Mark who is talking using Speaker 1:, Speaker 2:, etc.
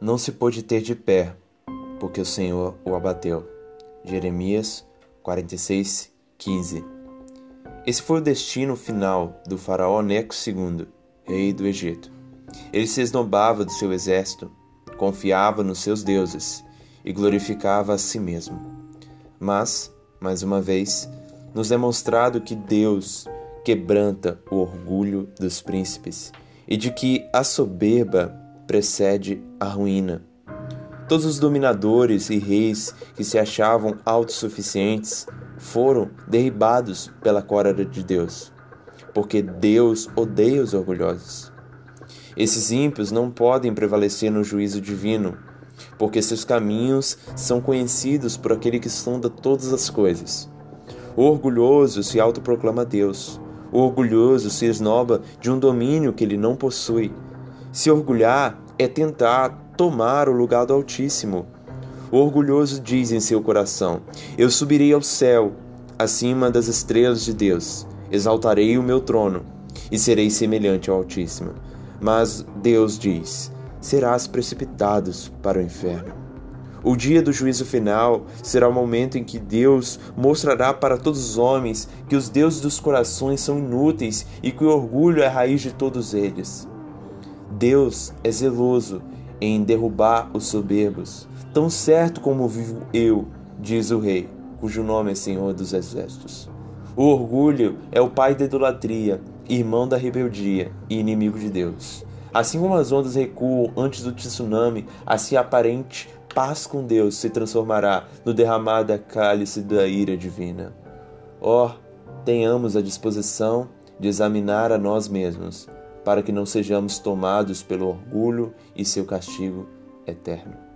Speaker 1: não se pôde ter de pé, porque o Senhor o abateu. Jeremias 46, 15. Esse foi o destino final do faraó Neco II, rei do Egito. Ele se esnobava do seu exército, confiava nos seus deuses e glorificava a si mesmo. Mas, mais uma vez, nos é mostrado que Deus quebranta o orgulho dos príncipes e de que a soberba precede a ruína. Todos os dominadores e reis que se achavam autossuficientes foram derribados pela cólera de Deus, porque Deus odeia os orgulhosos. Esses ímpios não podem prevalecer no juízo divino, porque seus caminhos são conhecidos por aquele que sonda todas as coisas. O orgulhoso se autoproclama Deus. O orgulhoso se esnoba de um domínio que ele não possui. Se orgulhar é tentar tomar o lugar do Altíssimo. O orgulhoso diz em seu coração: Eu subirei ao céu, acima das estrelas de Deus, exaltarei o meu trono e serei semelhante ao Altíssimo. Mas Deus diz: Serás precipitados para o inferno. O dia do juízo final será o momento em que Deus mostrará para todos os homens que os deuses dos corações são inúteis e que o orgulho é a raiz de todos eles. Deus é zeloso em derrubar os soberbos, tão certo como vivo eu, diz o rei, cujo nome é Senhor dos Exércitos. O orgulho é o pai da idolatria, irmão da rebeldia e inimigo de Deus. Assim como as ondas recuam antes do tsunami, assim aparente paz com Deus se transformará no derramada cálice da ira divina. Oh, tenhamos a disposição de examinar a nós mesmos, para que não sejamos tomados pelo orgulho e seu castigo eterno.